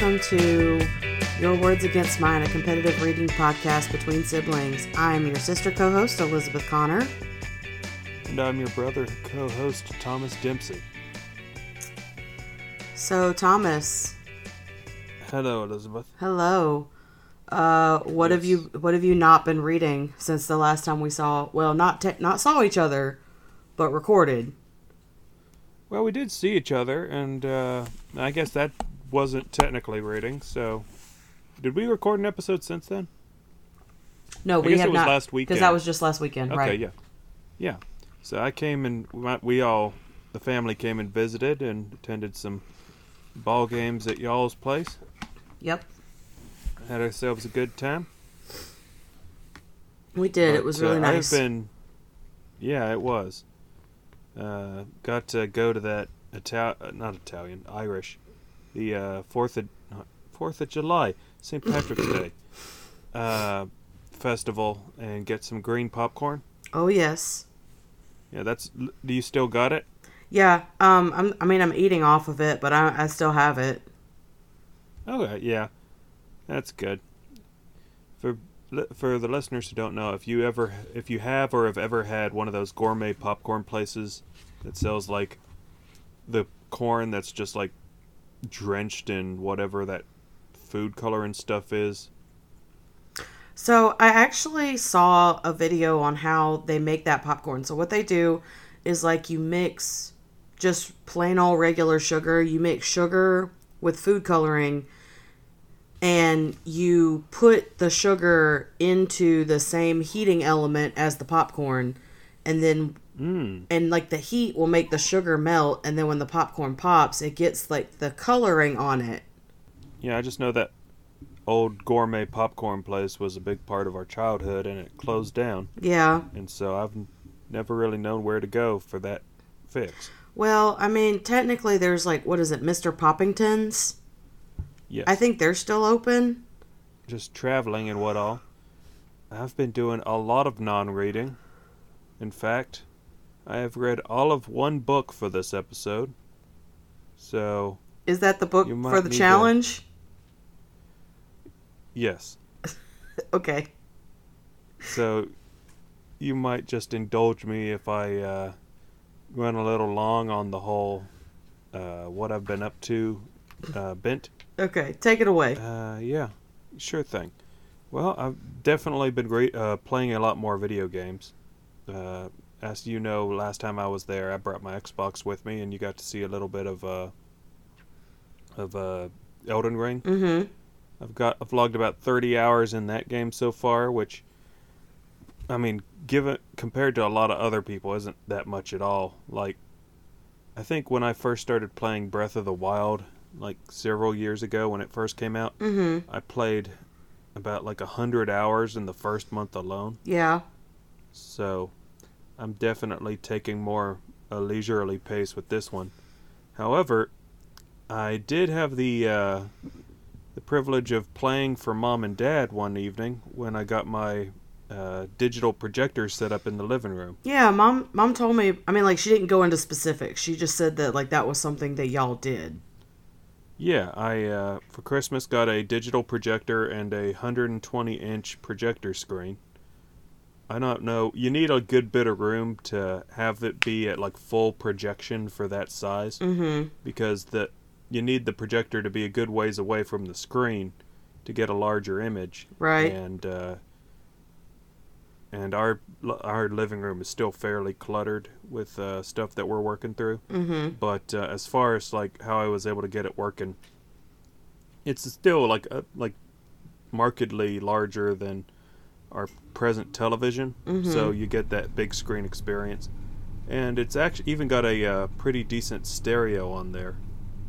welcome to Your Words Against Mine, a competitive reading podcast between siblings. I'm your sister co host, Elizabeth Connor. And I'm your brother co host, Thomas Dempsey. So, Thomas. Hello, Elizabeth. Hello. Uh, what have you what have you not been reading since the last time we saw well not te- not saw each other but recorded Well, we did see each other, and uh, I guess that wasn't technically reading. So, did we record an episode since then? no I we guess have it was not last because that was just last weekend Okay, right yeah, yeah. So I came and we- all, the family came and visited and attended some ball games at y'all's place. yep Had ourselves a good time. we did it was really uh, nice I've been, yeah, it was. Uh, got to go to that Ital- uh, not Italian, Irish, the uh, Fourth of Fourth of July, St. Patrick's Day, uh, festival, and get some green popcorn. oh yes Yeah, that's. Do you still got it? yeah um I'm, i mean i'm eating off of it but I, I still have it Okay, yeah, that's good. For for the listeners who don't know, if you ever, if you have or have ever had one of those gourmet popcorn places that sells like the corn that's just like drenched in whatever that food coloring stuff is. So I actually saw a video on how they make that popcorn. So what they do is like you mix just plain old regular sugar, you mix sugar with food coloring and you put the sugar into the same heating element as the popcorn and then Mmm. and like the heat will make the sugar melt and then when the popcorn pops it gets like the coloring on it. Yeah, I just know that old gourmet popcorn place was a big part of our childhood, and it closed down, Yeah. and so I've never really known where to go for that fix. Well, I mean, technically, there's like, what is it, Mr. Poppington's? Yeah. I think they're still open. just traveling and what all. I've been doing a lot of non reading. In fact, I have read all of one book for this episode. So, Is that the book for the need to- challenge? yes. Okay. So, you might just indulge me if I uh, run a little long on the whole uh, what I've been up to uh, bent. Okay. Take it away. Uh, yeah, sure thing. Well, I've definitely been re- uh, playing a lot more video games. As you know, last time I was there, I brought my Xbox with me, and you got to see a little bit of uh, of uh, Elden Ring. Mm-hmm. I've got I've logged about thirty hours in that game so far, which, I mean, given compared to a lot of other people, isn't that much at all. Like, I think when I first started playing Breath of the Wild, like several years ago when it first came out. Mm-hmm. I played about like a hundred hours in the first month alone, Yeah. so I'm definitely taking more a leisurely pace with this one. However, I did have the uh, the privilege of playing for mom and dad one evening when I got my uh, digital projector set up in the living room. Yeah, mom mom told me I mean like she didn't go into specifics. She just said that like that was something that y'all did. Yeah, I uh, for Christmas got a digital projector and a 120 inch projector screen. I don't know. You need a good bit of room to have it be at like full projection for that size Mm-hmm. because the you need the projector to be a good ways away from the screen to get a larger image. Right. And uh, and our our living room is still fairly cluttered with uh, stuff that we're working through. Mm-hmm. But uh, as far as like how I was able to get it working, it's still like uh, like markedly larger than our present television. So you get that big screen experience, and it's actually even got a uh, pretty decent stereo on there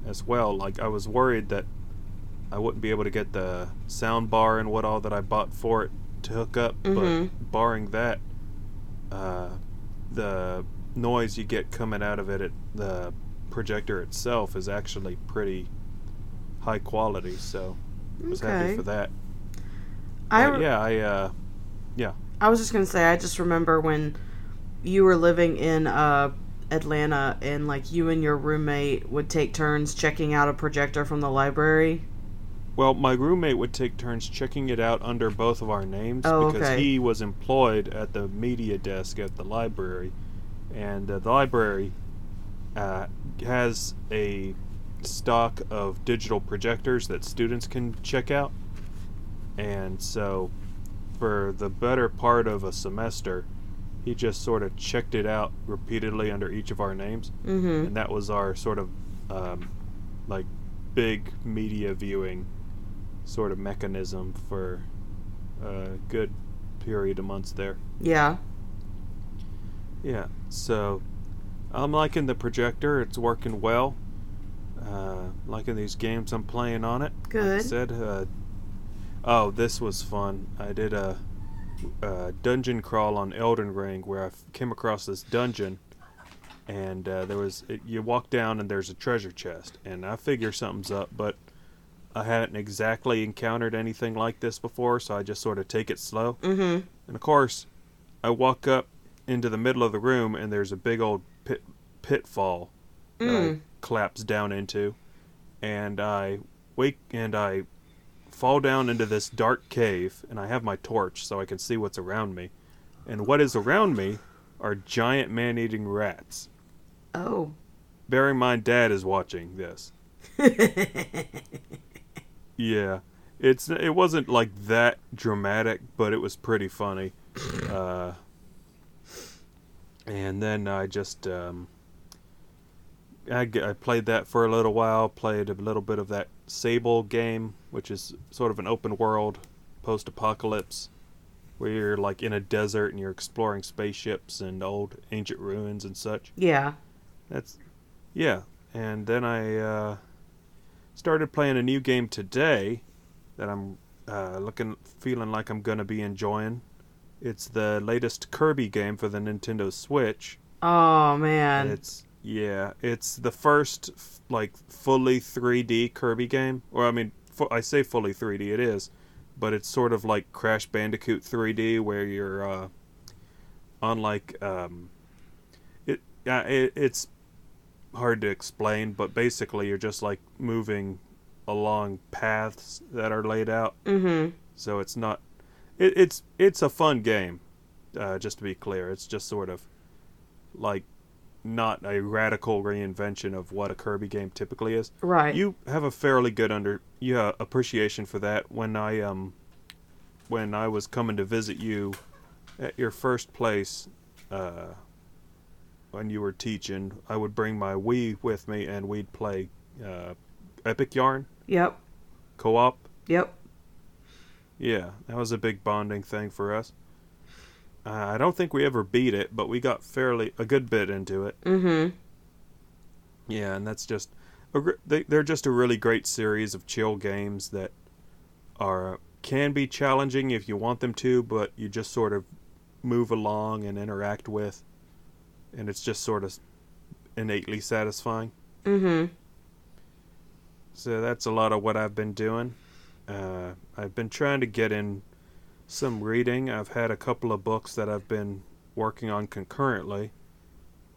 as well. Like I was worried that I wouldn't be able to get the sound bar and what all that I bought for it to hook up, Mhm. but barring that, uh, the noise you get coming out of it at the projector itself is actually pretty high quality. So I was Okay. happy for that. I yeah, I uh, I was just gonna say, I just remember when you were living in uh, Atlanta and like you and your roommate would take turns checking out a projector from the library. Well, my roommate would take turns checking it out under both of our names Oh, because okay. he was employed at the media desk at the library, and uh, the library uh, has a stock of digital projectors that students can check out, and so for the better part of a semester, he just sort of checked it out repeatedly under each of our names Mm-hmm. and that was our sort of um, like big media viewing sort of mechanism for a good period of months there. Yeah. Yeah, so I'm liking the projector. It's working well. Uh, liking these games I'm playing on it. Like I Good. said, uh, oh, this was fun. I did a, a dungeon crawl on Elden Ring where I came across this dungeon, and uh, there was it, you walk down and there's a treasure chest, and I figure something's up, but I hadn't exactly encountered anything like this before, so I just sort of take it slow. Mm-hmm. And of course, I walk up into the middle of the room and there's a big old pit pitfall that I Mm. collapse down into, and I wake and I fall down into this dark cave, and I have my torch so I can see what's around me, and what is around me are giant man-eating rats. Oh. Bear in mind, Dad is watching this. Yeah, it's it wasn't like that dramatic, but it was pretty funny. Uh, and then I just um, I, I played that for a little while. Played a little bit of that Sable game, which is sort of an open world post-apocalypse, where you're like in a desert and you're exploring spaceships and old ancient ruins and such. yeah. That's yeah. And then I uh, started playing a new game today that I'm uh, looking, feeling like I'm gonna be enjoying. It's the latest Kirby game for the Nintendo Switch. Oh man. It's yeah, it's the first like fully 3D Kirby game. Or I mean, fu- I say fully 3D, it is, but it's sort of like Crash Bandicoot 3D, where you're uh, on like um, it, uh, it it's hard to explain, but basically you're just like moving along paths that are laid out. mm-hmm. So it's not. It, it's it's a fun game. Uh, just to be clear, it's just sort of like not a radical reinvention of what a Kirby game typically is. Right. You have a fairly good under yeah appreciation for that. When I um when I was coming to visit you at your first place, uh, when you were teaching, I would bring my Wii with me and we'd play uh, Epic Yarn Yep. co-op. Yep. Yeah, that was a big bonding thing for us. Uh, I don't think we ever beat it, but we got fairly a good bit into it. Mm-hmm. Yeah, and that's just a, they, they're just a really great series of chill games that are can be challenging if you want them to, but you just sort of move along and interact with, and it's just sort of innately satisfying. Mm-hmm. So that's a lot of what I've been doing. Uh, I've been trying to get in some reading. I've had a couple of books that I've been working on concurrently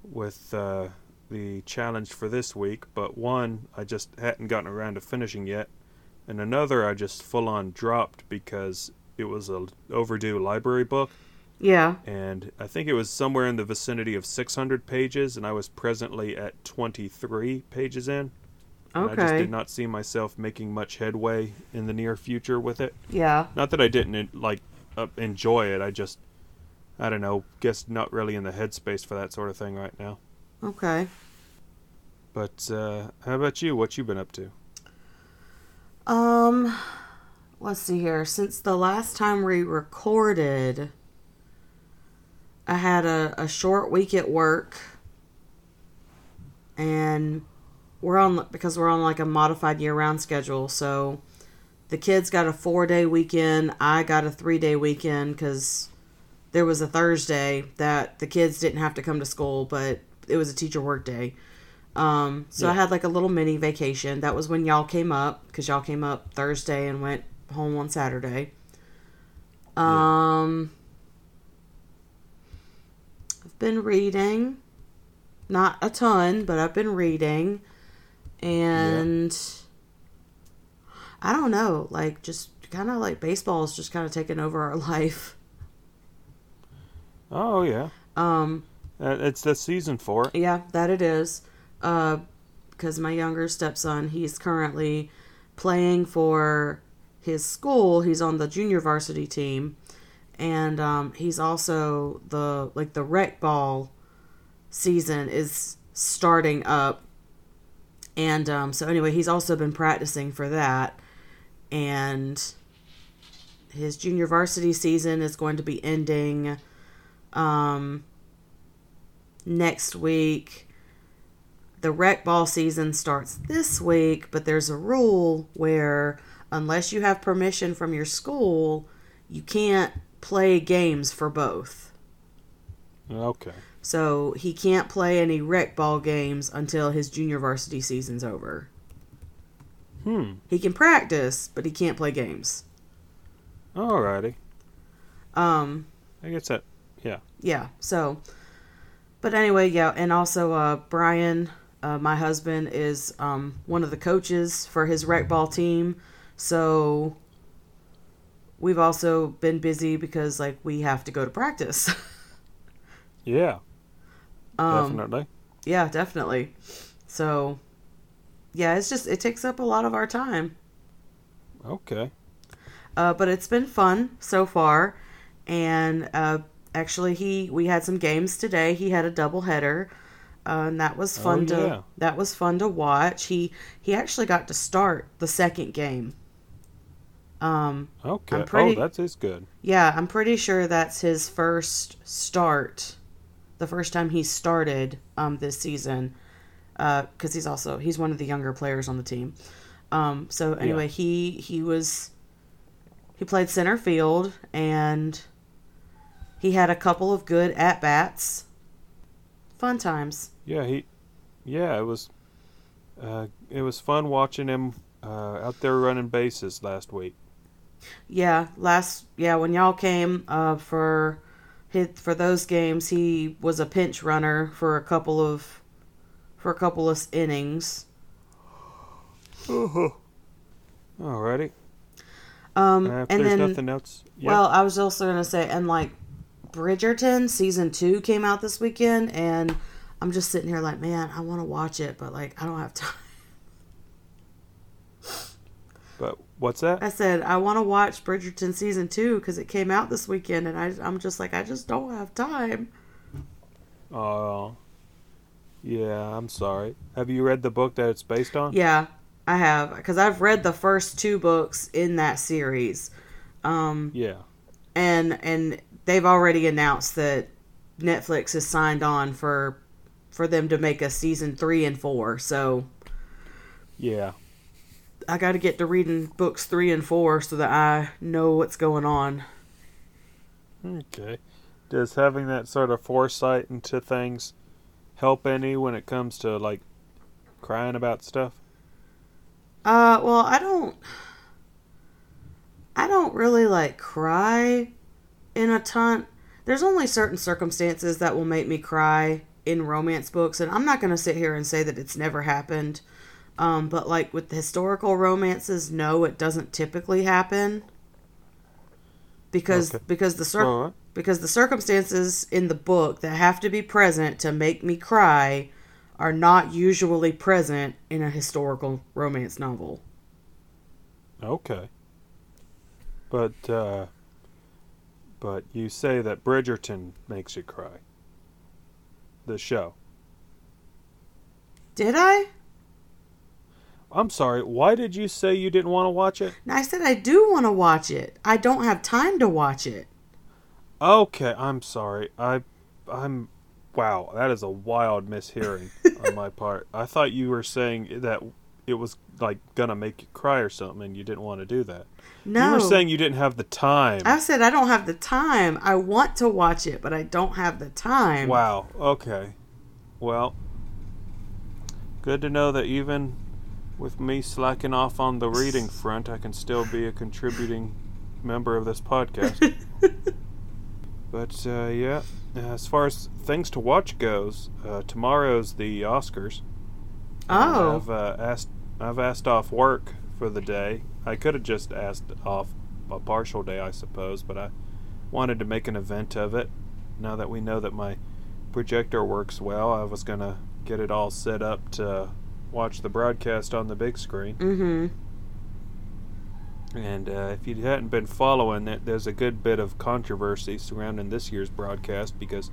with uh, the challenge for this week, but one I just hadn't gotten around to finishing yet, and another I just full on dropped because it was a overdue library book, Yeah. and I think it was somewhere in the vicinity of 600 pages, and I was presently at 23 pages in. And I just did not see myself making much headway in the near future with it. Yeah. Not that I didn't like uh, enjoy it. I just, I don't know, guess not really in the headspace for that sort of thing right now. Okay. But uh, how about you? What you been up to? Um, let's see here. Since the last time we recorded, I had a, a short week at work, and we're on because we're on like a modified year-round schedule. So the kids got a four-day weekend. I got a three-day weekend because there was a Thursday that the kids didn't have to come to school, but it was a teacher work day. Um, so I had like a little mini vacation. That was when y'all came up because y'all came up Thursday and went home on Saturday. Um, I've been reading, not a ton, but I've been reading, and I don't know, like just kind of like baseball is just kind of taking over our life. Oh yeah, Um, Uh, it's the season for it. yeah, that it is. Uh, because my younger stepson, he's currently playing for his school. He's on the junior varsity team, and um, he's also the like the rec ball season is starting up, and um, so anyway, he's also been practicing for that, and his junior varsity season is going to be ending um, next week. The rec ball season starts this week, but there's a rule where unless you have permission from your school, you can't play games for both. Okay. So he can't play any rec ball games until his junior varsity season's over. Hmm. He can practice, but he can't play games. Alrighty. Um, I guess that. yeah Yeah. so but anyway yeah and also uh brian uh, my husband is um one of the coaches for his rec ball team so we've also been busy because like we have to go to practice Yeah. Um definitely. yeah definitely so yeah it's just it takes up a lot of our time Okay. uh, but it's been fun so far and uh, actually he we had some games today he had a double header uh, and that was fun Oh, to yeah. that was fun to watch he he actually got to start the second game um Okay. I'm pretty- oh, that's is good. yeah i'm pretty sure that's his first start the first time he started um this season because he's also he's one of the younger players on the team um so anyway he he was he played center field and he had a couple of good at bats fun times Yeah, he. Yeah, it was. Uh, it was fun watching him uh, out there running bases last week. yeah last yeah when y'all came uh for hit for those games he was a pinch runner for a couple of for a couple of innings Alrighty. um Uh, and there's then nothing else. Yeah. well i was also gonna say and like bridgerton season two came out this weekend and i'm just sitting here like man i want to watch it but like i don't have time but what's that? i said i want to watch bridgerton season two because it came out this weekend and I, i'm just like i just don't have time Oh. yeah, I'm sorry. Have you read the book that it's based on? Yeah, I have because I've read the first two books in that series, um, Yeah. and and they've already announced that Netflix has signed on for for them to make a season three and four. So Yeah. I got to get to reading books three and four so that I know what's going on. Okay. Does having that sort of foresight into things help any when it comes to like crying about stuff? Uh, well, I don't. I don't really like cry in a ton. There's only certain circumstances that will make me cry in romance books, and I'm not going to sit here and say that it's never happened. Um, but like with the historical romances, no, it doesn't typically happen because Okay. because the cir- because the circumstances in the book that have to be present to make me cry are not usually present in a historical romance novel. Okay. But uh but you say that Bridgerton makes you cry. The show. Did I? I'm sorry, why did you say you didn't want to watch it? I said I do want to watch it. I don't have time to watch it. Okay, I'm sorry. I I'm wow, that is a wild mishearing on my part. I thought you were saying that it was like gonna make you cry or something and you didn't want to do that. No. You were saying you didn't have the time. I said I don't have the time. I want to watch it, but I don't have the time. Wow. Okay. Well, good to know that even with me slacking off on the reading front, I can still be a contributing member of this podcast. but uh, yeah, as far as things to watch goes, uh, tomorrow's the Oscars. Oh. I've uh, asked I've asked off work for the day I could have just asked off a partial day, I suppose, but I wanted to make an event of it. Now that we know that my projector works well, I was gonna get it all set up to watch the broadcast on the big screen. Mm-hmm. And uh, if you hadn't been following it, there's a good bit of controversy surrounding this year's broadcast because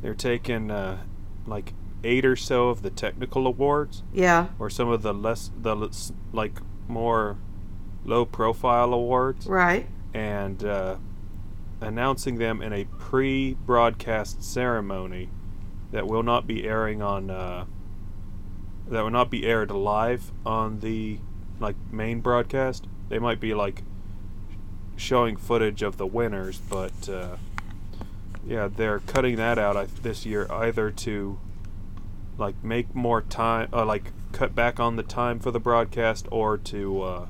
they're taking uh, like eight or so of the technical awards, Yeah. or some of the less the less, like more low-profile awards, Right. and uh, announcing them in a pre-broadcast ceremony that will not be airing on uh, that will not be aired live on the like main broadcast. They might be like showing footage of the winners, but uh, yeah, they're cutting that out this year either to like make more time, uh, like cut back on the time for the broadcast, or to uh,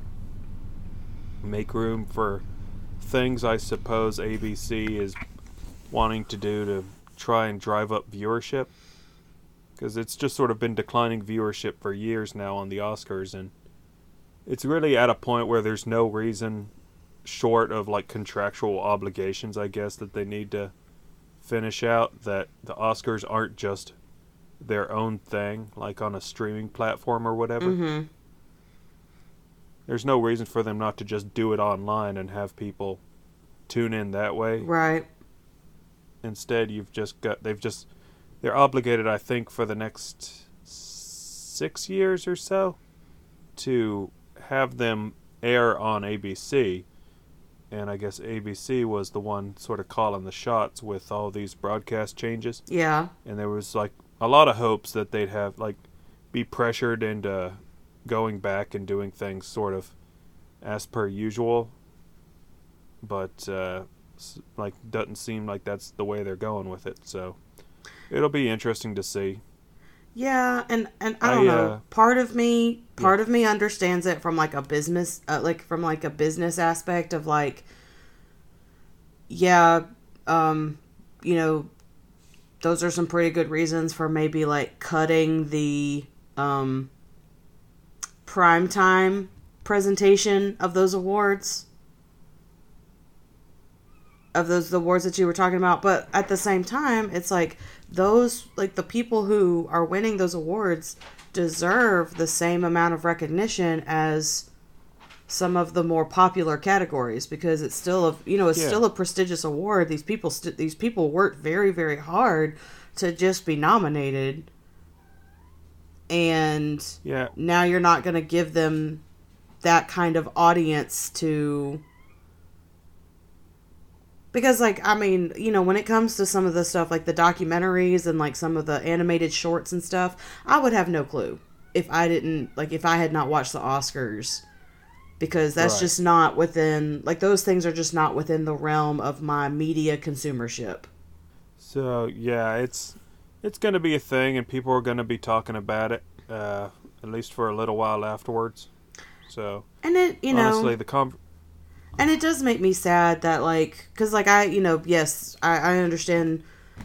make room for things I suppose ABC is wanting to do to try and drive up viewership. Because it's just sort of been declining viewership for years now on the Oscars, and it's really at a point where there's no reason short of like contractual obligations, I guess, that they need to finish out that the Oscars aren't just their own thing, like on a streaming platform or whatever Mm-hmm. there's no reason for them not to just do it online and have people tune in that way. Right. Instead, you've just got they've just they're obligated, I think, for the next six years or so to have them air on ABC. And I guess ABC was the one sort of calling the shots with all these broadcast changes. Yeah. And there was like a lot of hopes that they'd have like be pressured into going back and doing things sort of as per usual but uh like doesn't seem like that's the way they're going with it so it'll be interesting to see. Yeah, and and I don't I, know. uh, part of me, part of me understands it from like a business, uh, like from like a business aspect of like, yeah, um, you know, those are some pretty good reasons for maybe like cutting the um prime time presentation of those awards. Of those the awards that you were talking about. But at the same time it's like those like the people who are winning those awards deserve the same amount of recognition as some of the more popular categories because it's still a you know it's Yeah. still a prestigious award. These people st- these people worked very very hard to just be nominated. And yeah. now you're not going to give them that kind of audience to because like i mean you know when it comes to some of the stuff like the documentaries and like some of the animated shorts and stuff i would have no clue if i didn't like if i had not watched the oscars. Because that's Right. just not within like those things are just not within the realm of my media consumership. So yeah it's it's going to be a thing and people are going to be talking about it uh at least for a little while afterwards. So and it you know honestly the com- and it does make me sad that like because like i you know yes I, I understand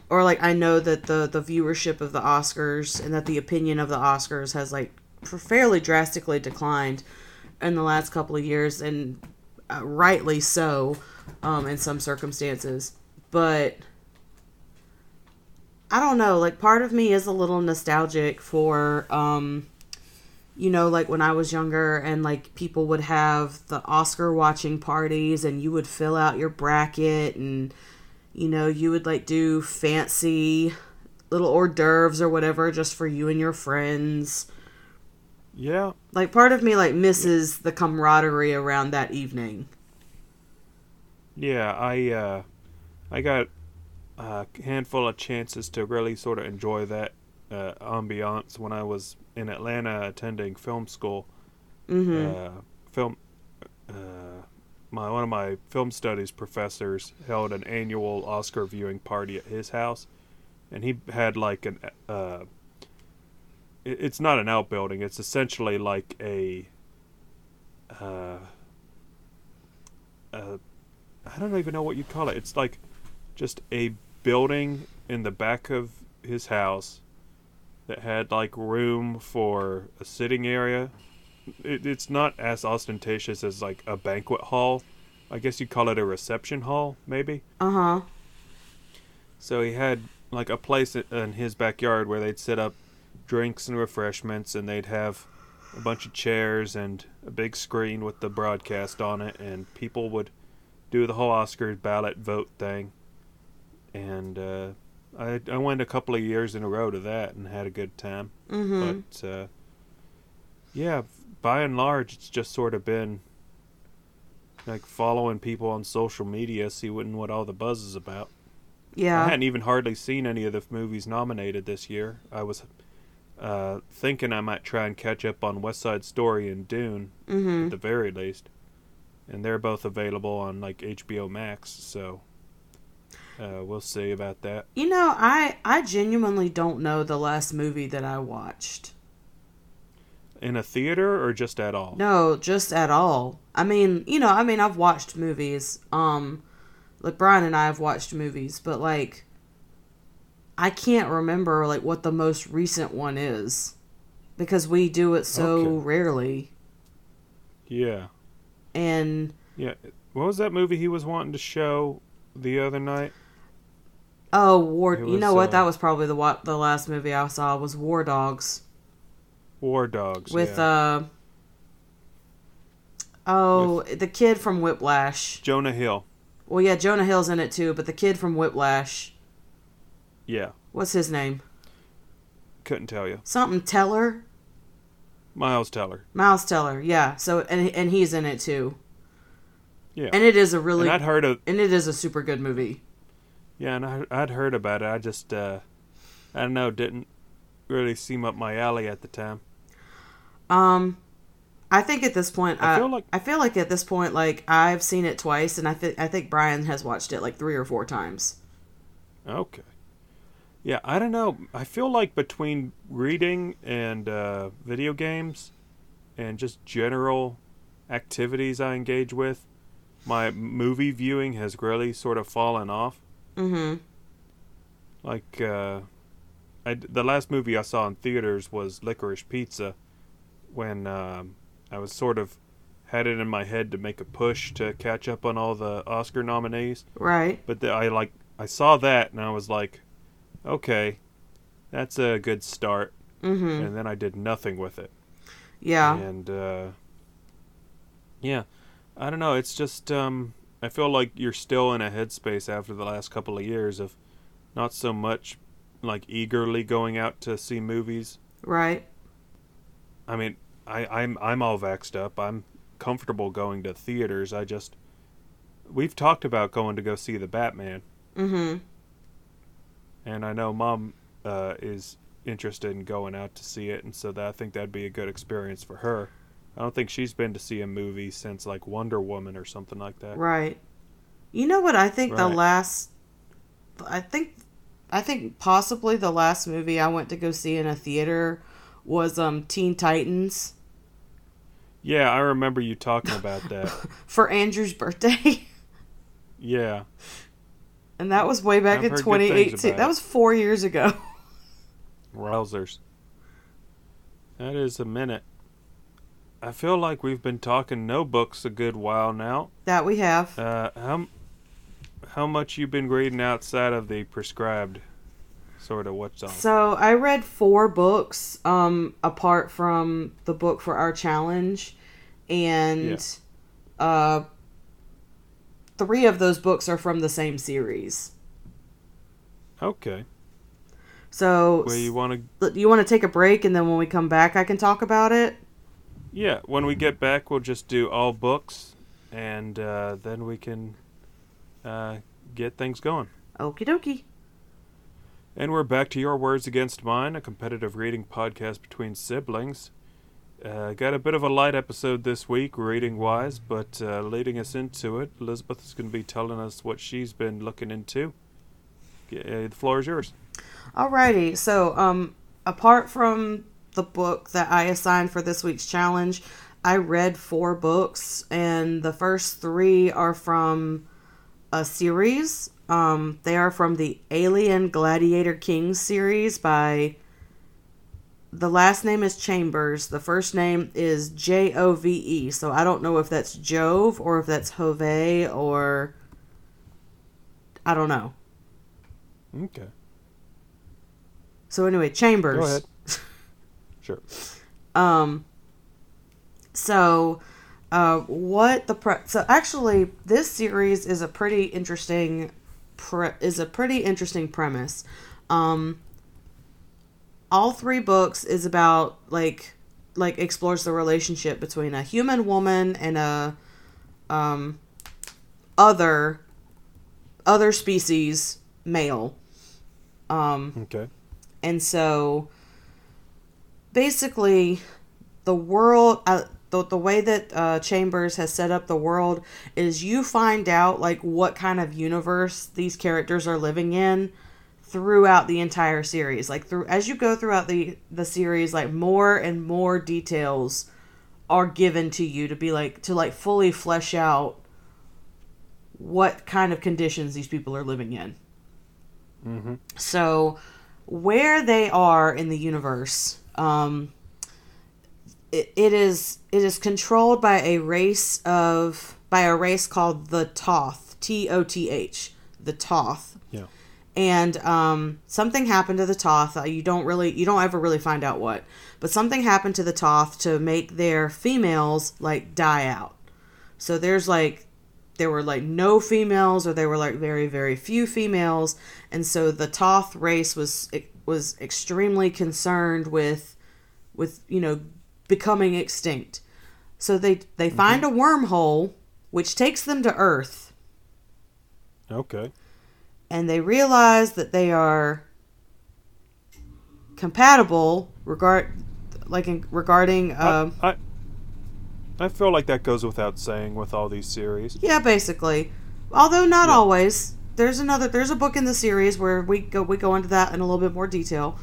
or like i know that the the viewership of the oscars and that the opinion of the oscars has like fairly drastically declined in the last couple of years and uh, rightly so um in some circumstances. But i don't know like part of me is a little nostalgic for um you know, like when I was younger and like people would have the Oscar watching parties and you would fill out your bracket and you know, you would like do fancy little hors d'oeuvres or whatever just for you and your friends. yeah Like part of me like misses the camaraderie around that evening. Yeah, I uh, I got a handful of chances to really sort of enjoy that uh, ambiance when I was in Atlanta attending film school. Mhm. Uh, film, uh, my one of my film studies professors held an annual Oscar viewing party at his house, and he had like an uh, it, it's not an outbuilding. It's essentially like a uh, uh, I don't even know what you'd call it. It's like just a building in the back of his house that had like room for a sitting area it, it's not as ostentatious as like a banquet hall. I guess you'd call it a reception hall, maybe. Uh huh. So he had like a place in his backyard where they'd set up drinks and refreshments, and they'd have a bunch of chairs and a big screen with the broadcast on it, and people would do the whole Oscars ballot vote thing. And uh, I I went a couple of years in a row to that and had a good time. Mm-hmm. But uh, yeah, by and large, it's just sort of been like following people on social media, seeing what all the buzz is about. Yeah, I hadn't even hardly seen any of the movies nominated this year. I was uh, thinking I might try and catch up on West Side Story and Dune Mm-hmm. at the very least, and they're both available on like HBO Max. So uh, we'll see about that. You know, I I genuinely don't know the last movie that I watched. In a theater or just at all? No, just at all. I mean, you know, I mean, I've watched movies. Um, like Brian and I have watched movies, but like, I can't remember like what the most recent one is because we do it so Okay. rarely. Yeah, And yeah. What was that movie he was wanting to show the other night? Oh, War. You know what? uh, That was probably the what the last movie I saw was War Dogs War Dogs. with yeah. uh. Oh, the kid from Whiplash. Jonah Hill. Well, yeah, Jonah Hill's in it too, but the kid from Whiplash. Yeah, What's his name? couldn't tell you. Something Teller, Miles Teller. Miles Teller. Yeah. So and and he's in it too. Yeah. And it is a really and I'd heard of and it is a super good movie. Yeah, and I, I'd heard about it. I just uh, I don't know, didn't really seem up my alley at the time. Um, I think at this point, I I, feel like- I feel like at this point, like I've seen it twice, and I think I think Brian has watched it like three or four times. Okay. Yeah, I don't know. I feel like between reading and uh, video games and just general activities I engage with, my movie viewing has really sort of fallen off. Mm-hmm. Like, uh, I, the last movie I saw in theaters was Licorice Pizza when um, I was sort of had it in my head to make a push to catch up on all the Oscar nominees. Right. But the, I like I saw that and I was like, okay, that's a good start. Mm-hmm. And then I did nothing with it. Yeah. And uh, yeah, I don't know. It's just um, I feel like you're still in a headspace after the last couple of years of not so much like eagerly going out to see movies. Right. I mean, I, I'm I'm all vaxxed up. I'm comfortable going to theaters. I just we've talked about going to go see the Batman. Mm-hmm. and I know mom uh, is interested in going out to see it, and so that I think that'd be a good experience for her. I don't think she's been to see a movie since like Wonder Woman or something like that. Right. You know what? I think the last, I think, I think possibly the last movie I went to go see in a theater was um Teen Titans Yeah, I remember you talking about that. for Andrew's birthday. yeah, And that was way back I've in heard good things 2018. That was four years ago. Rousers. That is a minute. I feel like we've been talking no books a good while now. That we have. Uh, how how much you been reading outside of the prescribed sort of what's on? So I read four books, um, apart from the book for our challenge, and uh, three of those books are from the same series. Okay. So Well, you want to you want to take a break, and then when we come back, I can talk about it. Yeah, when we get back, we'll just do all books, and uh, then we can uh, get things going. Okie dokie. And we're back to Your Words Against Mine, a competitive reading podcast between siblings. Uh, got a bit of a light episode this week, reading wise, but uh, leading us into it, Elizabeth is going to be telling us what she's been looking into. Uh, the floor is yours. Alrighty. So, um, apart from the book that I assigned for this week's challenge, I read four books, and the first three are from a series. Um, they are from the Alien Gladiator Kings series by the last name is Chambers. The first name is J O V E. So I don't know if that's Jove or if that's Hove or I don't know. Okay. So anyway, Chambers. Sure. Um. So, uh, what the pre- so actually this series is a pretty interesting pre- is a pretty interesting premise. Um. All three books is about like like explores the relationship between a human woman and a um other other species male. Um Okay. and so basically the world uh, the, the way that uh, chambers has set up the world is you find out like what kind of universe these characters are living in throughout the entire series like through as you go throughout the the series like more and more details are given to you to be like to like fully flesh out what kind of conditions these people are living in Mm-hmm. so, where they are in the universe, um, it, it is it is controlled by a race of by a race called the Toth, T O T H, the Toth. Yeah. And um, something happened to the Toth. Uh, You don't really, you don't ever really find out what, but something happened to the Toth to make their females like die out. So there's like there were like no females or there were like very very few females and so the toth race was was extremely concerned with with you know becoming extinct so they they find a wormhole which takes them to earth Okay. and they realize that they are compatible regard like in, regarding um I, I I feel like that goes without saying with all these series. Yeah, basically. Although not Yeah. always. There's another. There's a book in the series where we go we go into that in a little bit more detail.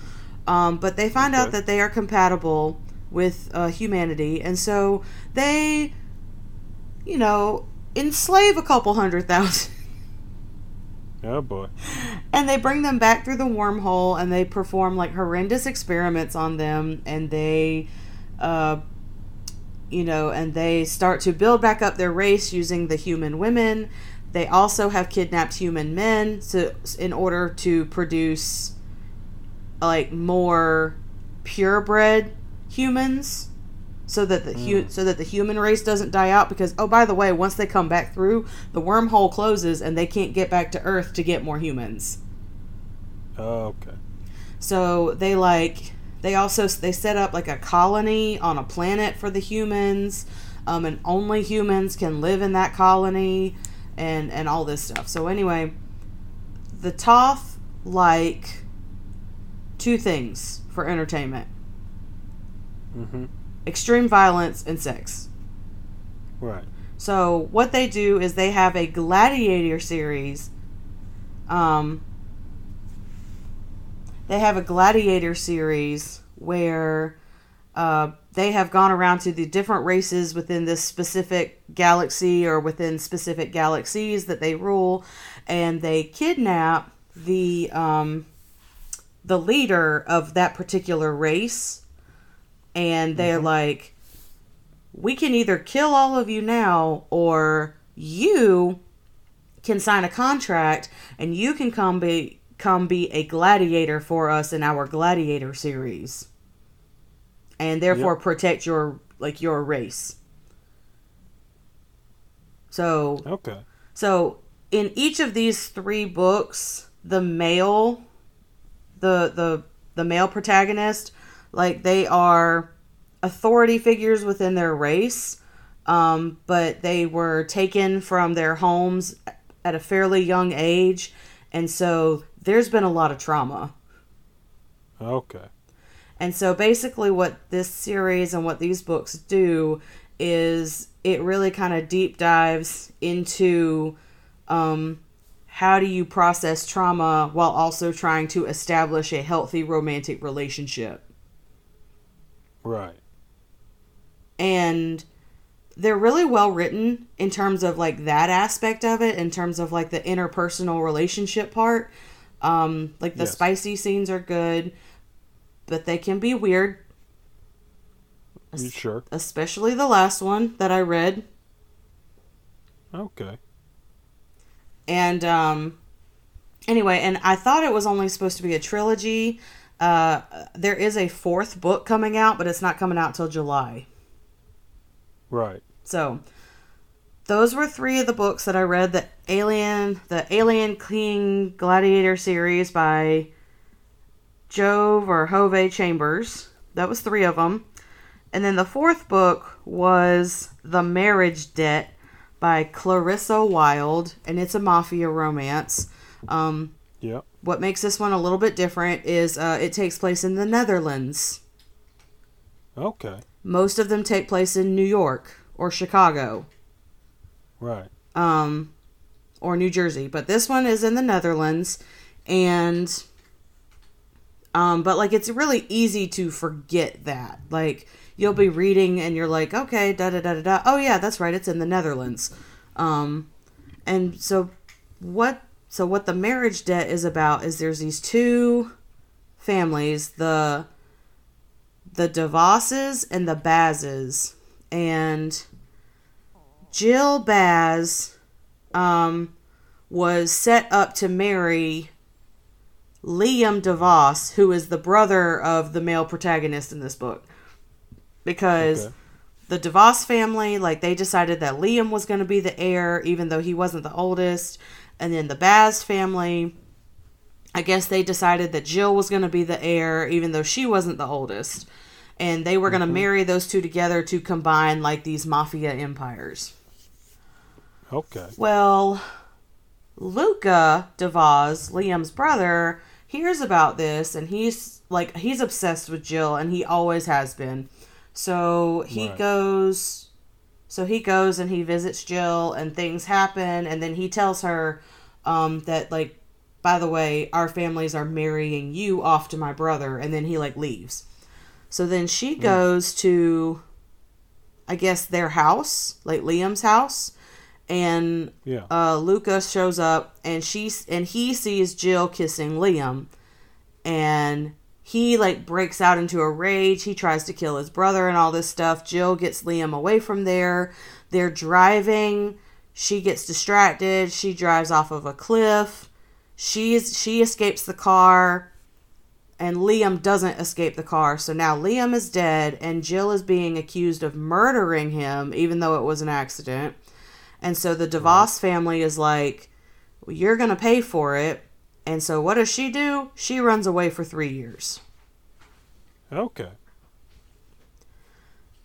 Um, but they find out that they are compatible with uh, humanity, and so they, you know, enslave a couple hundred thousand, Oh boy. and they bring them back through the wormhole, and they perform like horrendous experiments on them, and they, uh, you know, and they start to build back up their race using the human women. They also have kidnapped human men to in order to produce like more purebred humans so that the hu- so that the human race doesn't die out because oh by the way once they come back through the wormhole closes and they can't get back to earth to get more humans. Oh, okay. so they like they also they set up like a colony on a planet for the humans, um, and only humans can live in that colony, and and all this stuff. So anyway, the Toth like two things for entertainment: Mm-hmm. extreme violence and sex. Right. So what they do is they have a gladiator series. Um, they have a gladiator series where uh, they have gone around to the different races within this specific galaxy or within specific galaxies that they rule, and they kidnap the um, the leader of that particular race, and they're like, we can either kill all of you now or you can sign a contract and you can come be come be a gladiator for us in our gladiator series and therefore Yep. protect your like your race so Okay. so in each of these three books, the male the the the male protagonist, like they are authority figures within their race, um, but they were taken from their homes at a fairly young age, and so there's been a lot of trauma. Okay. And so basically, what this series and what these books do is it really kind of deep dives into um, how do you process trauma while also trying to establish a healthy romantic relationship. Right. And they're really well written in terms of like that aspect of it, in terms of like the interpersonal relationship part. Um, like the Yes. spicy scenes are good but they can be weird. You sure? Especially the last one that I read. Okay. And um anyway, and I thought it was only supposed to be a trilogy. Uh there is a fourth book coming out, but it's not coming out till July. Right. So those were three of the books that I read. The Alien, the Alien King Gladiator series by Jove or Hove Chambers. That was three of them. And then the fourth book was The Marriage Debt by Clarissa Wilde, and it's a mafia romance. Um, Yep. what makes this one a little bit different is uh, it takes place in the Netherlands. Okay. Most of them take place in New York or Chicago. Right. um, or New Jersey, but this one is in the Netherlands, and um, but like it's really easy to forget that. Like you'll be reading and you're like, okay, da da da da da. Oh yeah, that's right, it's in the Netherlands. Um, and so what? So what the marriage debt is about is there's these two families, the the DeVosses and the Bazes, and Jill Baz um, was set up to marry Liam DeVos, who is the brother of the male protagonist in this book. Because Okay. the DeVos family, like, they decided that Liam was going to be the heir, even though he wasn't the oldest. And then the Baz family, I guess they decided that Jill was going to be the heir, even though she wasn't the oldest. And they were going to mm-hmm. marry those two together to combine, like, these mafia empires. Okay. Well, Luca DeVos, Liam's brother, hears about this and he's like he's obsessed with Jill and he always has been. So he Right. goes so he goes and he visits Jill and things happen and then he tells her um that like by the way, our families are marrying you off to my brother and then he like leaves. So then she goes to I guess their house, like Liam's house, and Yeah. uh, Luca shows up and she's and he sees Jill kissing Liam, and he like breaks out into a rage. He tries to kill his brother and all this stuff. Jill gets Liam away from there. They're driving. She gets distracted. She drives off of a cliff. She's she escapes the car and Liam doesn't escape the car. So now Liam is dead and Jill is being accused of murdering him even though it was an accident. And so the DeVos family is like, well, you're going to pay for it. And so what does she do? She runs away for 3 years. Okay.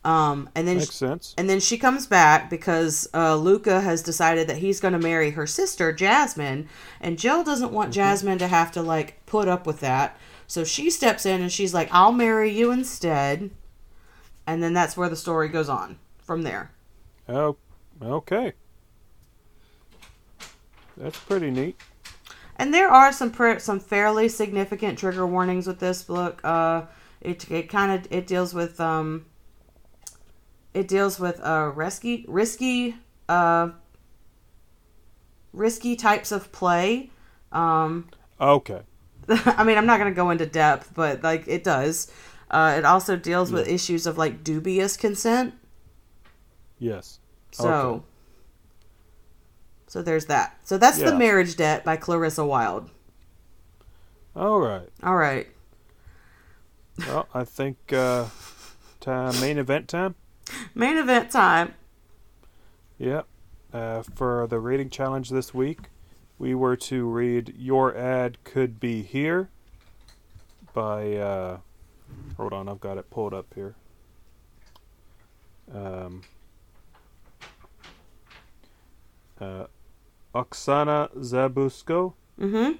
Um and then Makes sense. And then she comes back because uh, Luca has decided that he's going to marry her sister, Jasmine. And Jill doesn't want Jasmine to have to, like, put up with that. So she steps in and she's like, I'll marry you instead. And then that's where the story goes on from there. Oh, okay. That's pretty neat. And there are some pr- some fairly significant trigger warnings with this book. Uh, it it kind of it deals with um. It deals with uh risky risky uh. Risky types of play. Um, Okay. I mean, I'm not going to go into depth, but like it does. Uh, it also deals with issues of like dubious consent. Yes. So, Okay. So there's that. So that's the marriage debt by Clarissa Wilde. All right. All right. Well, I think uh, time main event time. Main event time. Yep. Uh, for the reading challenge this week, we were to read "Your Ad Could Be Here" by. Uh, hold on, I've got it pulled up here. Um, uh, Oksana Zabuzko. Mm-hmm.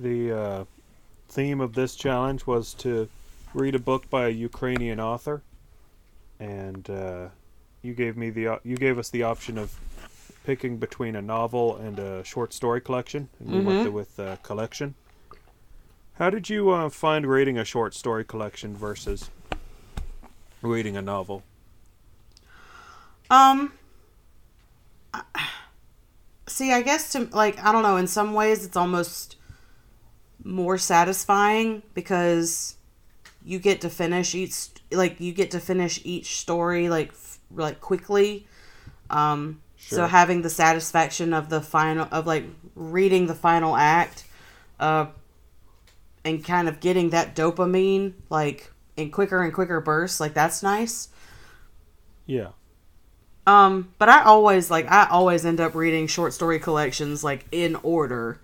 The uh, theme of this challenge was to read a book by a Ukrainian author, and uh, you gave me the you gave us the option of picking between a novel and a short story collection, and we went Mhm. th- with uh, collection. How did you uh, find reading a short story collection versus reading a novel? Um. I- See, I guess to like I don't know. In some ways, it's almost more satisfying because you get to finish each like you get to finish each story like f- like quickly. Um, So having the satisfaction of the final of like reading the final act, uh, and kind of getting that dopamine like in quicker and quicker bursts, like that's nice. Yeah. Um, but I always like I always end up reading short story collections like in order.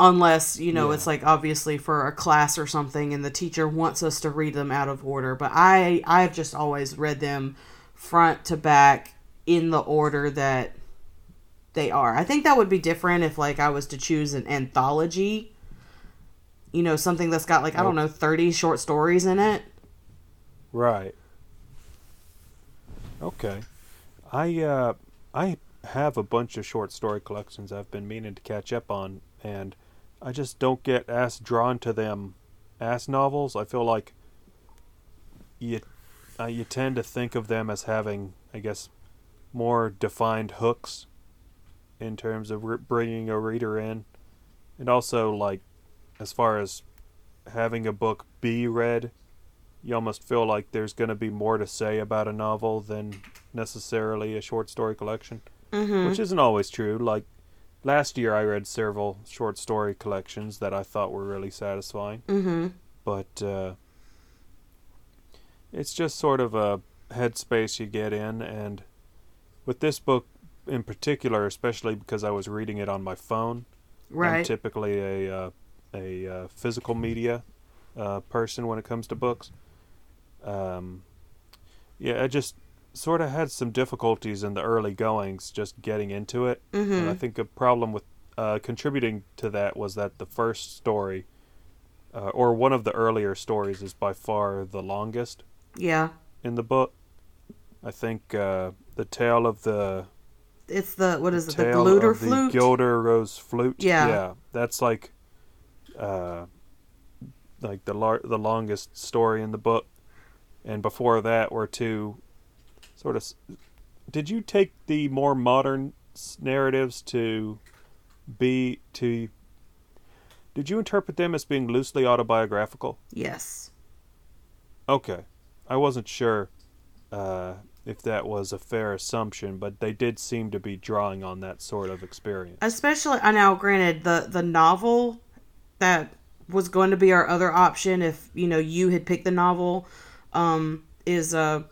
Unless, you know, Yeah. it's like obviously for a class or something and the teacher wants us to read them out of order. But I I've just always read them front to back in the order that they are. I think that would be different if like I was to choose an anthology. You know, something that's got like, I don't know, 30 short stories in it. Right. Okay. I uh I have a bunch of short story collections I've been meaning to catch up on and I just don't get as drawn to them as novels. I feel like you uh, you tend to think of them as having, I guess, more defined hooks in terms of re- bringing a reader in, and also like as far as having a book be read, you almost feel like there's going to be more to say about a novel than necessarily a short story collection, Mm-hmm. which isn't always true. Like last year, I read several short story collections that I thought were really satisfying Mm-hmm. but uh, it's just sort of a headspace you get in and with this book in particular especially because i was reading it on my phone Right. i'm typically a uh, a uh, physical media uh, person when it comes to books um, yeah i just sort of had some difficulties in the early goings just getting into it and I Mm-hmm. think a problem with uh, contributing to that was that the first story, uh, or one of the earlier stories, is by far the longest Yeah. in the book. I think uh, the tale of the It's the what is it? The Gluter flute. the Gilder Rose flute. Yeah. yeah, that's like, uh, like the lar- the longest story in the book, and before that were two, sort of. Did you take the more modern narratives to be to? Did you interpret them as being loosely autobiographical? yes. Okay, I wasn't sure uh, if that was a fair assumption, but they did seem to be drawing on that sort of experience. Especially, I now granted the the novel that was going to be our other option if you know you had picked the novel um, is a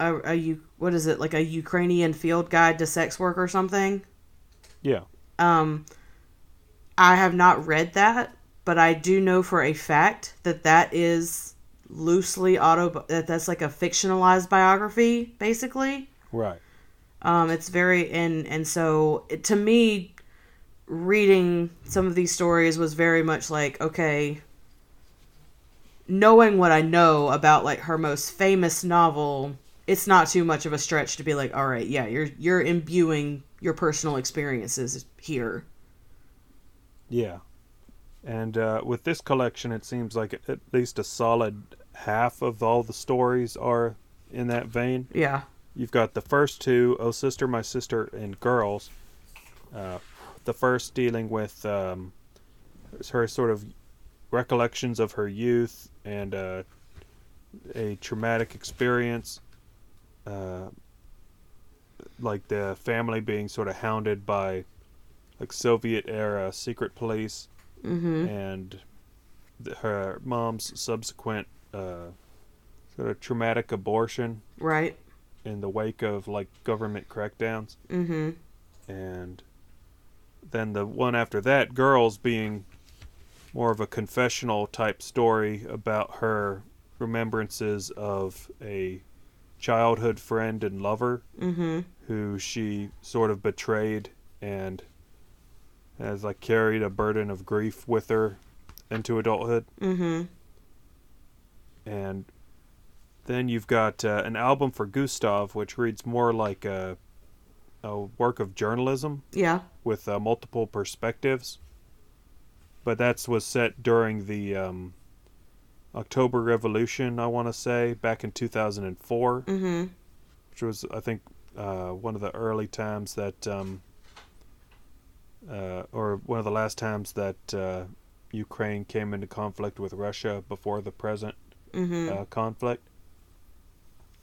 a, a U- what is it like a Ukrainian field guide to sex work or something. Yeah. Um, I have not read that, but I do know for a fact that that is loosely auto that that's like a fictionalized biography basically. Right. Um, it's very and and so it, to me, reading some of these stories was very much like okay. Knowing what I know about like her most famous novel, it's not too much of a stretch to be like, all right, yeah, you're you're imbuing your personal experiences here. Yeah. And uh, with this collection, it seems like at least a solid half of all the stories are in that vein. Yeah. You've got the first two, Oh Sister, My Sister, and Girls. Uh, the first dealing with um, her sort of recollections of her youth and uh, a traumatic experience. Uh, like the family being sort of hounded by like Soviet era secret police Mm-hmm. and th- her mom's subsequent uh, sort of traumatic abortion Right. in the wake of like government crackdowns Mm-hmm. and then the one after that girls being more of a confessional type story about her remembrances of a childhood friend and lover Mm-hmm. who she sort of betrayed and has like carried a burden of grief with her into adulthood Mm-hmm. and then you've got uh, an album for Gustav, which reads more like a, a work of journalism Yeah. with uh, multiple perspectives. But that was set during the um, October Revolution, I want to say, back in 2004, Mm-hmm. which was, I think, uh, one of the early times that, um, uh, or one of the last times that uh, Ukraine came into conflict with Russia before the present Mm-hmm. uh, conflict.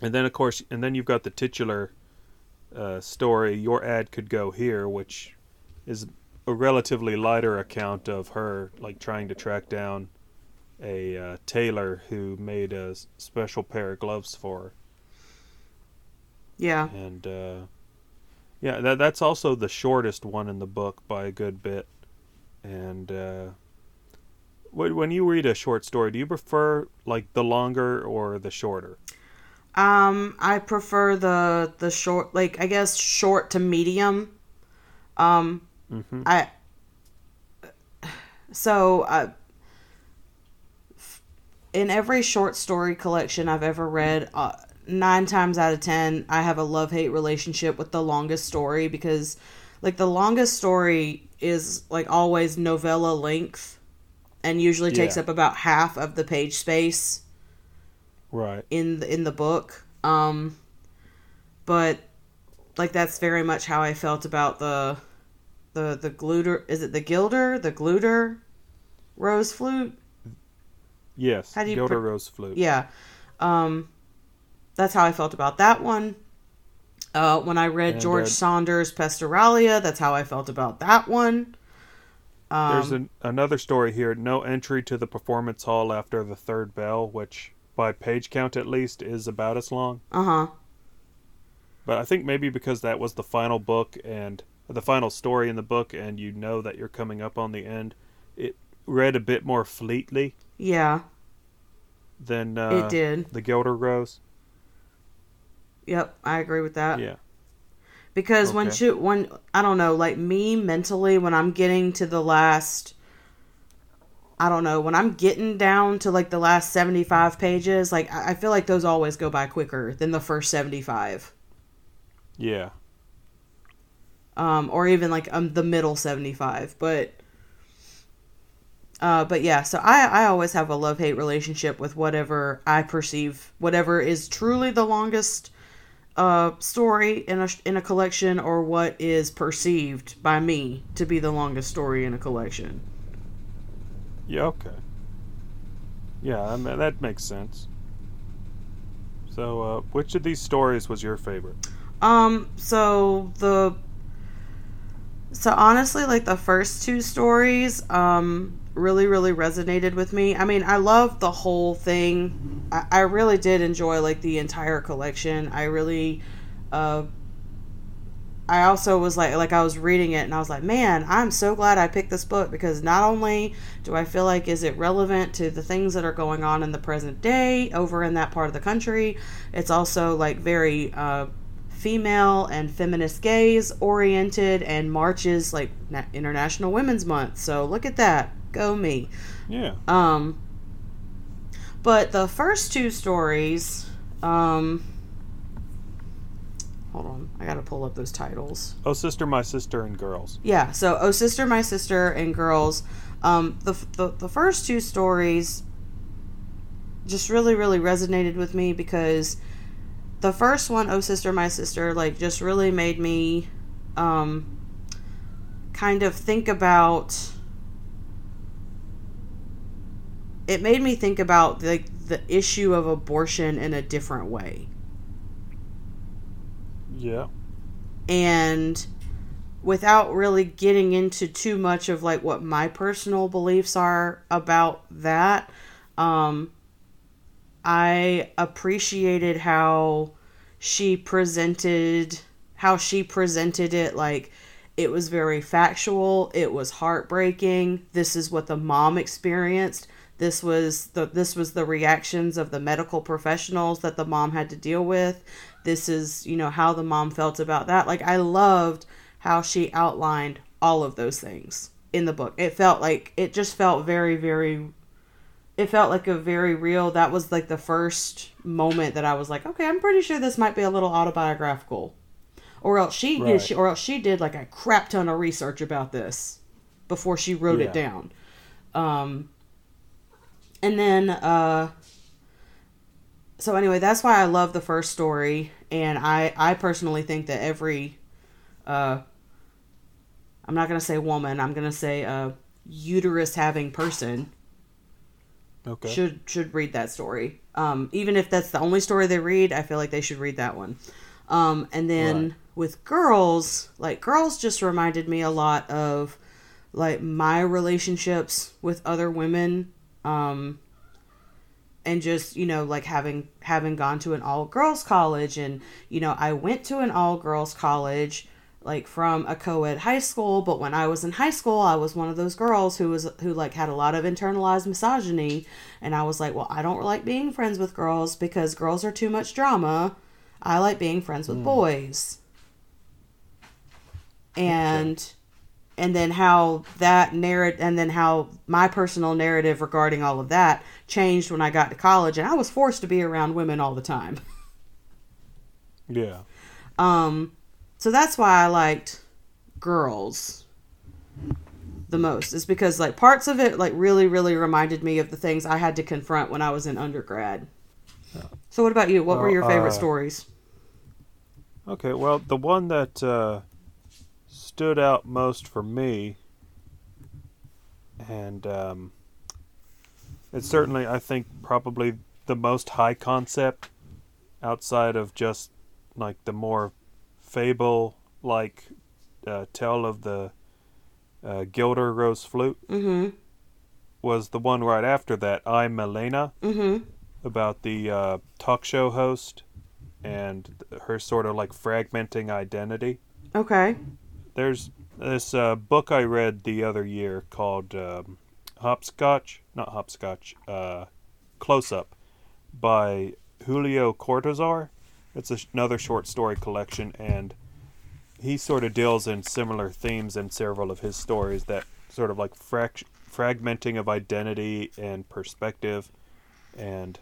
And then, of course, and then you've got the titular uh, story. Your ad could go here, which is a relatively lighter account of her like trying to track down a uh, tailor who made a special pair of gloves for her. yeah. And uh, yeah, that that's also the shortest one in the book by a good bit. And uh, when when you read a short story, do you prefer like the longer or the shorter? Um, I prefer the the short, like I guess short to medium. Um, Mm-hmm. I so uh, in every short story collection I've ever read, uh, nine times out of ten, I have a love hate relationship with the longest story because, like, the longest story is like always novella length, and usually takes Yeah. up about half of the page space Right. in the, in the book. Um, but like that's very much how I felt about the the the gluter. Is it the gilder? The gluter rose flute? Yes. How do you Gilder pr- Rose Flute. Yeah. Um, that's how I felt about that one. Uh, when I read And, George uh, Saunders' Pastoralia, that's how I felt about that one. Um, There's an, another story here. No entry to the performance hall after the third bell, which by page count at least is about as long. uh huh. But I think maybe because that was the final book and the final story in the book, and you know that you're coming up on the end, it read a bit more fleetly Yeah, than uh, it did. the Gilder Rose. Yep, I agree with that. Yeah. because when Okay. she when I don't know, like me mentally when I'm getting to the last I don't know, when I'm getting down to like the last 75 pages, like I I feel like those always go by quicker than the first 75. Yeah. Um or even like um the middle 75, but uh but yeah, so I I always have a love-hate relationship with whatever I perceive whatever is truly the longest uh, story in a in a collection or what is perceived by me to be the longest story in a collection. Yeah, okay. Yeah, I mean, that makes sense. So, uh, which of these stories was your favorite? Um, so the so honestly, like the first two stories, um, really really resonated with me. I mean, I love the whole thing. I, I really did enjoy like the entire collection. I really, uh, I also was like like I was reading it and I was like, man, I'm so glad I picked this book because not only do I feel like is it relevant to the things that are going on in the present day over in that part of the country, it's also like very uh, female and feminist gaze oriented and marches like Na- International Women's Month. So look at that, go me. Yeah. Um, but the first two stories, um, hold on, I gotta pull up those titles. Oh, Sister, My Sister, and Girls. Yeah, so Oh Sister, My Sister, and Girls. Um, the, the, the first two stories just really, really resonated with me because the first one, Oh Sister, My Sister, like just really made me um, kind of think about. It made me think about like the issue of abortion in a different way. Yeah. and without really getting into too much of like what my personal beliefs are about that um i appreciated how she presented how she presented it like it was very factual it was heartbreaking this is what the mom experienced this was the this was the reactions of the medical professionals that the mom had to deal with this is you know how the mom felt about that like i loved how she outlined all of those things in the book it felt like it just felt very very it felt like a very real that was like the first moment that i was like okay i'm pretty sure this might be a little autobiographical. Or else she Right. did she, or else she did like a crap ton of research about this before she wrote it down. Um and then uh so anyway that's why i love the first story. And i i personally think that every uh i'm not gonna say woman i'm gonna say uh uterus having person Okay. should should read that story. Um, even if that's the only story they read, I feel like they should read that one. Um, and then Right. with girls, like girls, just reminded me a lot of like my relationships with other women, um, and just you know like having having gone to an all girls college, and you know I went to an all girls college like from a co-ed high school but when i was in high school i was one of those girls who was who like had a lot of internalized misogyny. And i was like well i don't like being friends with girls because girls are too much drama. I like being friends with boys. And and then how that narrative and then how my personal narrative regarding all of that changed when i got to college and i was forced to be around women all the time. Yeah. Um, so that's why I liked girls the most. Is because like parts of it like really really reminded me of the things I had to confront when I was in undergrad. So what about you? What were your favorite uh, stories? Okay. Well, the one that uh, stood out most for me, and um, it's certainly, I think, probably the most high concept outside of just like the more fable like uh, tale of the uh, Gilder Rose Flute Mm-hmm. was the one right after that, I'm Milena. Mm-hmm. about the uh, talk show host and her sort of like fragmenting identity. Okay. There's this uh, book I read the other year called um, Hopscotch, not Hopscotch, uh, Close Up by Julio Cortazar. It's another short story collection, and he sort of deals in similar themes in several of his stories that sort of like frac- fragmenting of identity and perspective and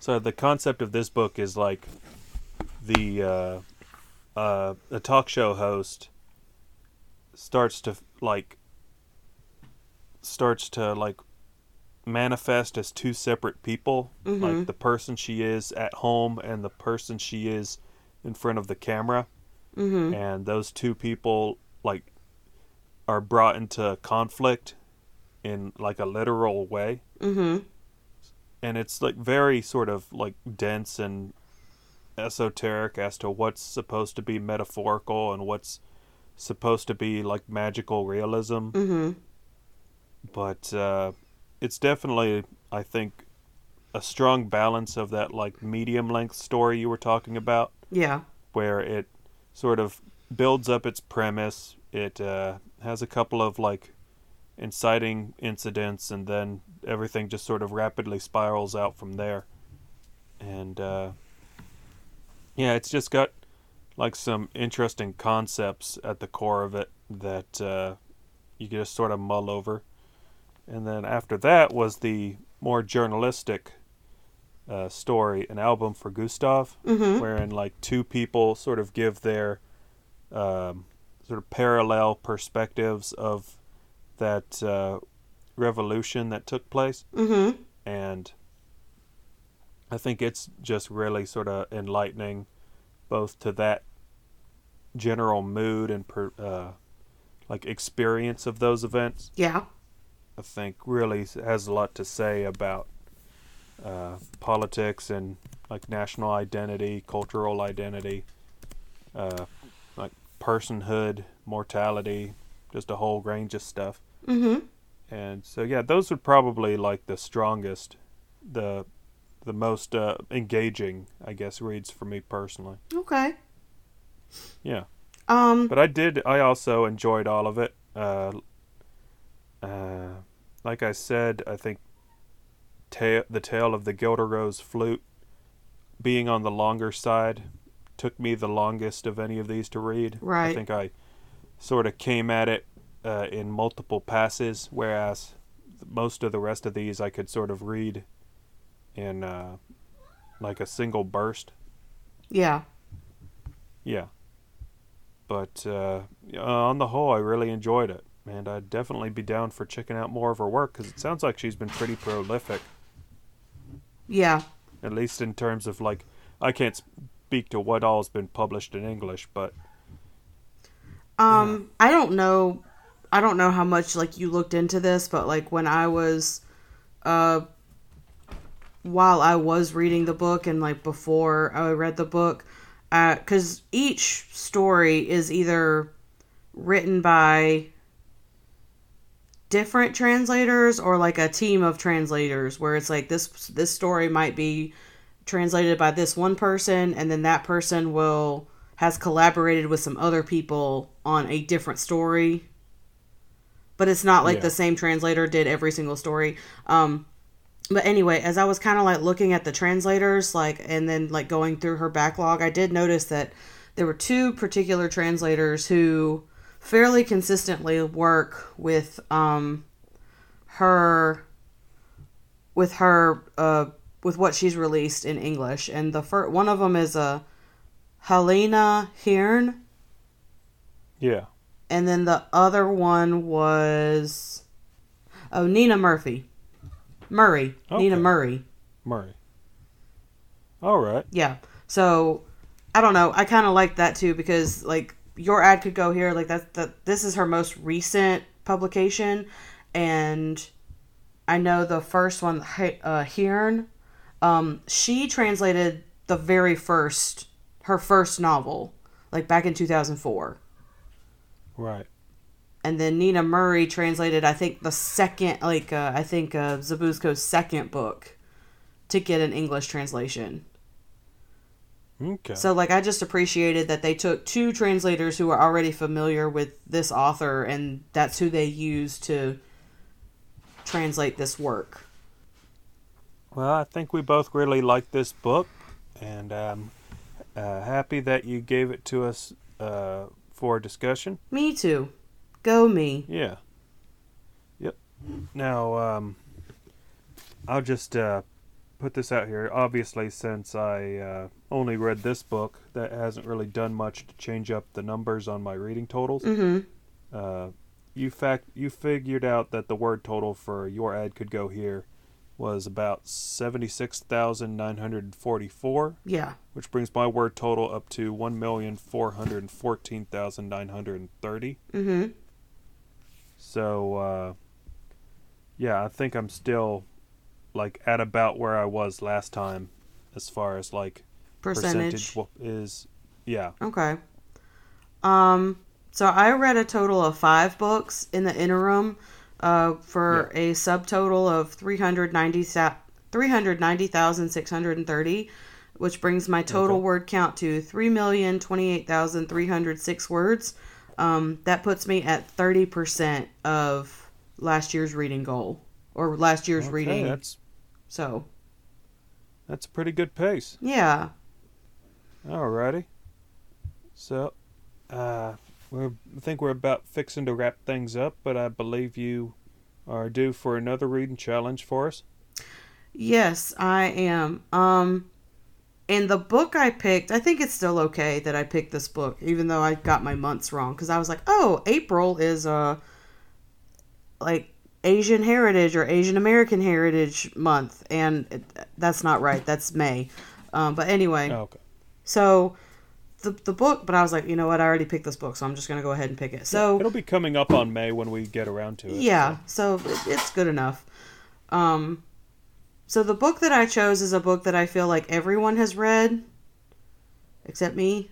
so the concept of this book is like the uh, uh, a talk show host starts to like starts to like manifest as two separate people Mhm. like the person she is at home and the person she is in front of the camera Mm-hmm. and those two people like are brought into conflict in like a literal way Mm-hmm. and it's like very sort of like dense and esoteric as to what's supposed to be metaphorical and what's supposed to be like magical realism Mm-hmm. but uh, it's definitely i think a strong balance of that like medium length story you were talking about Yeah. where it sort of builds up its premise. It uh, has a couple of like inciting incidents, and then everything just sort of rapidly spirals out from there. And uh, yeah, it's just got like some interesting concepts at the core of it that uh, you just sort of mull over. And then after that was the more journalistic uh, story, an album for Gustav Mm-hmm. wherein like two people sort of give their um, sort of parallel perspectives of that uh, revolution that took place, Mm-hmm. and I think it's just really sort of enlightening, both to that general mood and per, uh, like experience of those events. Yeah. I think really has a lot to say about uh, politics and like national identity, cultural identity, uh, like personhood, mortality, just a whole range of stuff. Mm-hmm. And so yeah, those would probably like the strongest, the the most uh, engaging, I guess, reads for me personally. Okay. Yeah. Um. But I did. I also enjoyed all of it. Uh, uh, like I said, I think ta- the tale of the Gilder Rose flute being on the longer side took me the longest of any of these to read. I think I sort of came at it uh, in multiple passes, whereas most of the rest of these I could sort of read in uh, like a single burst. Yeah. Yeah. But uh, on the whole, I really enjoyed it, and I'd definitely be down for checking out more of her work because it sounds like she's been pretty prolific, Yeah. at least in terms of like I can't speak to what all has been published in English, but Um, I don't know I don't know how much like you looked into this, but like when I was uh while I was reading the book and like before I read the book, uh cuz each story is either written by different translators or like a team of translators where it's like this this story might be translated by this one person and then that person will has collaborated with some other people on a different story but it's not like Yeah. the same translator did every single story um but anyway as i was kind of like looking at the translators like and then like going through her backlog i did notice that there were two particular translators who fairly consistently work with um her with her uh with what she's released in english and the first one of them is a helena Hryn, Yeah. and then the other one was oh nina murphy murray okay. nina murray Murray. All right. yeah so i don't know i kind of like that too because like your ad could go here like that's that this is her most recent publication and i know the first one uh Hryn, um she translated the very first her first novel like back in 2004 Right. and then Nina Murray translated, I think, the second, like, uh, I think, uh, Zabuzko's second book to get an English translation. Okay. So, like, I just appreciated that they took two translators who were already familiar with this author, and that's who they used to translate this work. Well, I think we both really like this book, and I'm uh, happy that you gave it to us uh, for discussion. Me too. Go me. Yeah. Yep. Now, um, I'll just uh, put this out here. Obviously, since I uh, only read this book, that hasn't really done much to change up the numbers on my reading totals. Mm-hmm. Uh, you fact you figured out that the word total for your ad could go here was about seventy six thousand nine hundred forty four, Yeah. which brings my word total up to one million four hundred fourteen thousand nine hundred thirty. Mm-hmm. So uh, yeah, I think I'm still like at about where I was last time as far as like Percentage. percentage is yeah. Okay. Um, so I read a total of five books in the interim uh, for a subtotal of 390 sa- 390,630, which brings my total Okay. word count to 3,028,306 words. Um, that puts me at 30% of last year's reading goal or last year's Okay, reading. That's So, that's a pretty good pace. yeah. Alrighty. So, uh, we're, I think we're about fixing to wrap things up, but I believe you are due for another reading challenge for us. Yes, I am. Um and the book I picked, I think it's still okay that I picked this book even though I got my months wrong cuz I was like, "Oh, April is uh like Asian Heritage or Asian American Heritage month." And it, that's not right. That's May. Um but anyway, Okay. So the the book, but I was like, "You know what? I already picked this book, so I'm just going to go ahead and pick it." So It'll be coming up on May when we get around to it. yeah, so it- it's good enough. Um, so the book that I chose is a book that I feel like everyone has read, except me.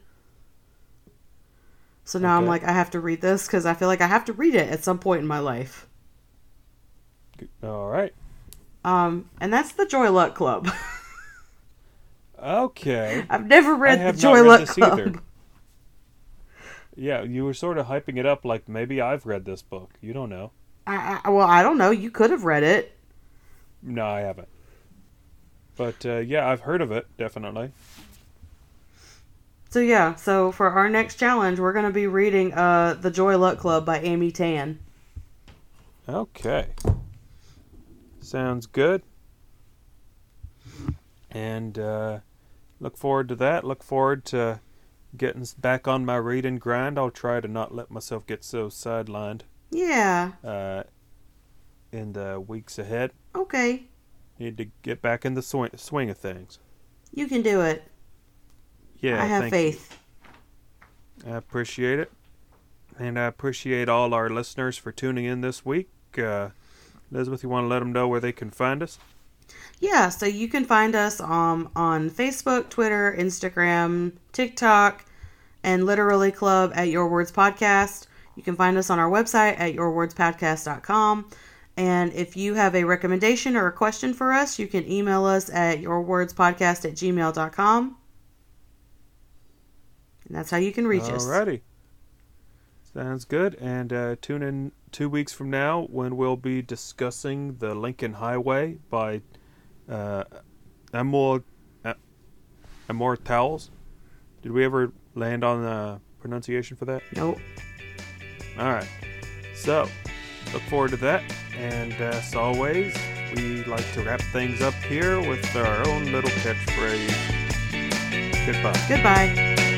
So now I'm like, I have to read this because I feel like I have to read it at some point in my life. All right. Um, and that's the Joy Luck Club. Okay. I've never read have the Joy Luck this Club. either. Yeah, you were sort of hyping it up like maybe I've read this book. You don't know. I, I, well, I don't know. You could have read it. No, I haven't. But uh, yeah, I've heard of it definitely. So yeah, so for our next challenge, we're gonna be reading uh the Joy Luck Club by Amy Tan. Okay. Sounds good. And uh, look forward to that. Look forward to getting back on my reading grind. I'll try to not let myself get so sidelined Yeah. uh, in the weeks ahead. Okay. Need to get back in the swing, swing of things. You can do it. Yeah, I have faith. you. I appreciate it. And I appreciate all our listeners for tuning in this week. Uh, Elizabeth, you want to let them know where they can find us? Yeah, so you can find us um, on Facebook, Twitter, Instagram, TikTok, and Literally Club at Your Words Podcast. You can find us on our website at yourwordspodcast.com. And if you have a recommendation or a question for us, you can email us at yourwordspodcast at gmail.com. And that's how you can reach us. Alrighty. Sounds good. And uh, tune in two weeks from now when we'll be discussing The Lincoln Highway by uh, Amor, uh. Did we ever land on the pronunciation for that? Nope. All right. So, look forward to that. And as always, we like to wrap things up here with our own little catchphrase. Goodbye. Goodbye.